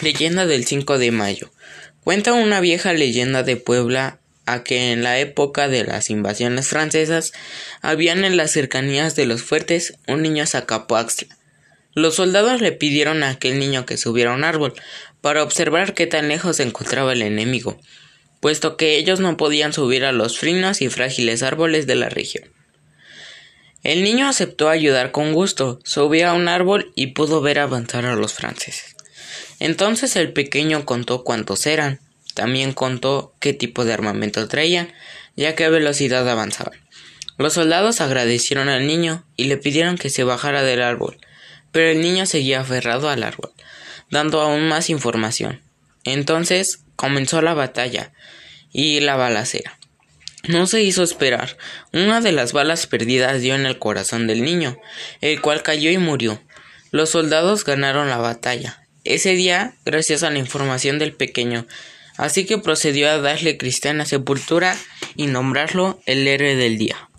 Leyenda del 5 de mayo. Cuenta una vieja leyenda de Puebla a que en la época de las invasiones francesas habían en las cercanías de los fuertes un niño Zacapoaxtla. Los soldados le pidieron a aquel niño que subiera a un árbol para observar qué tan lejos se encontraba el enemigo, puesto que ellos no podían subir a los frinos y frágiles árboles de la región. El niño aceptó ayudar con gusto, subió a un árbol y pudo ver avanzar a los franceses. Entonces el pequeño contó cuántos eran, también contó qué tipo de armamento traían y a qué velocidad avanzaban. Los soldados agradecieron al niño y le pidieron que se bajara del árbol, pero el niño seguía aferrado al árbol, dando aún más información. Entonces comenzó la batalla y la balacera. No se hizo esperar. Una de las balas perdidas dio en el corazón del niño, el cual cayó y murió. Los soldados ganaron la batalla ese día gracias a la información del pequeño, así que procedió a darle cristiana sepultura y nombrarlo el héroe del día.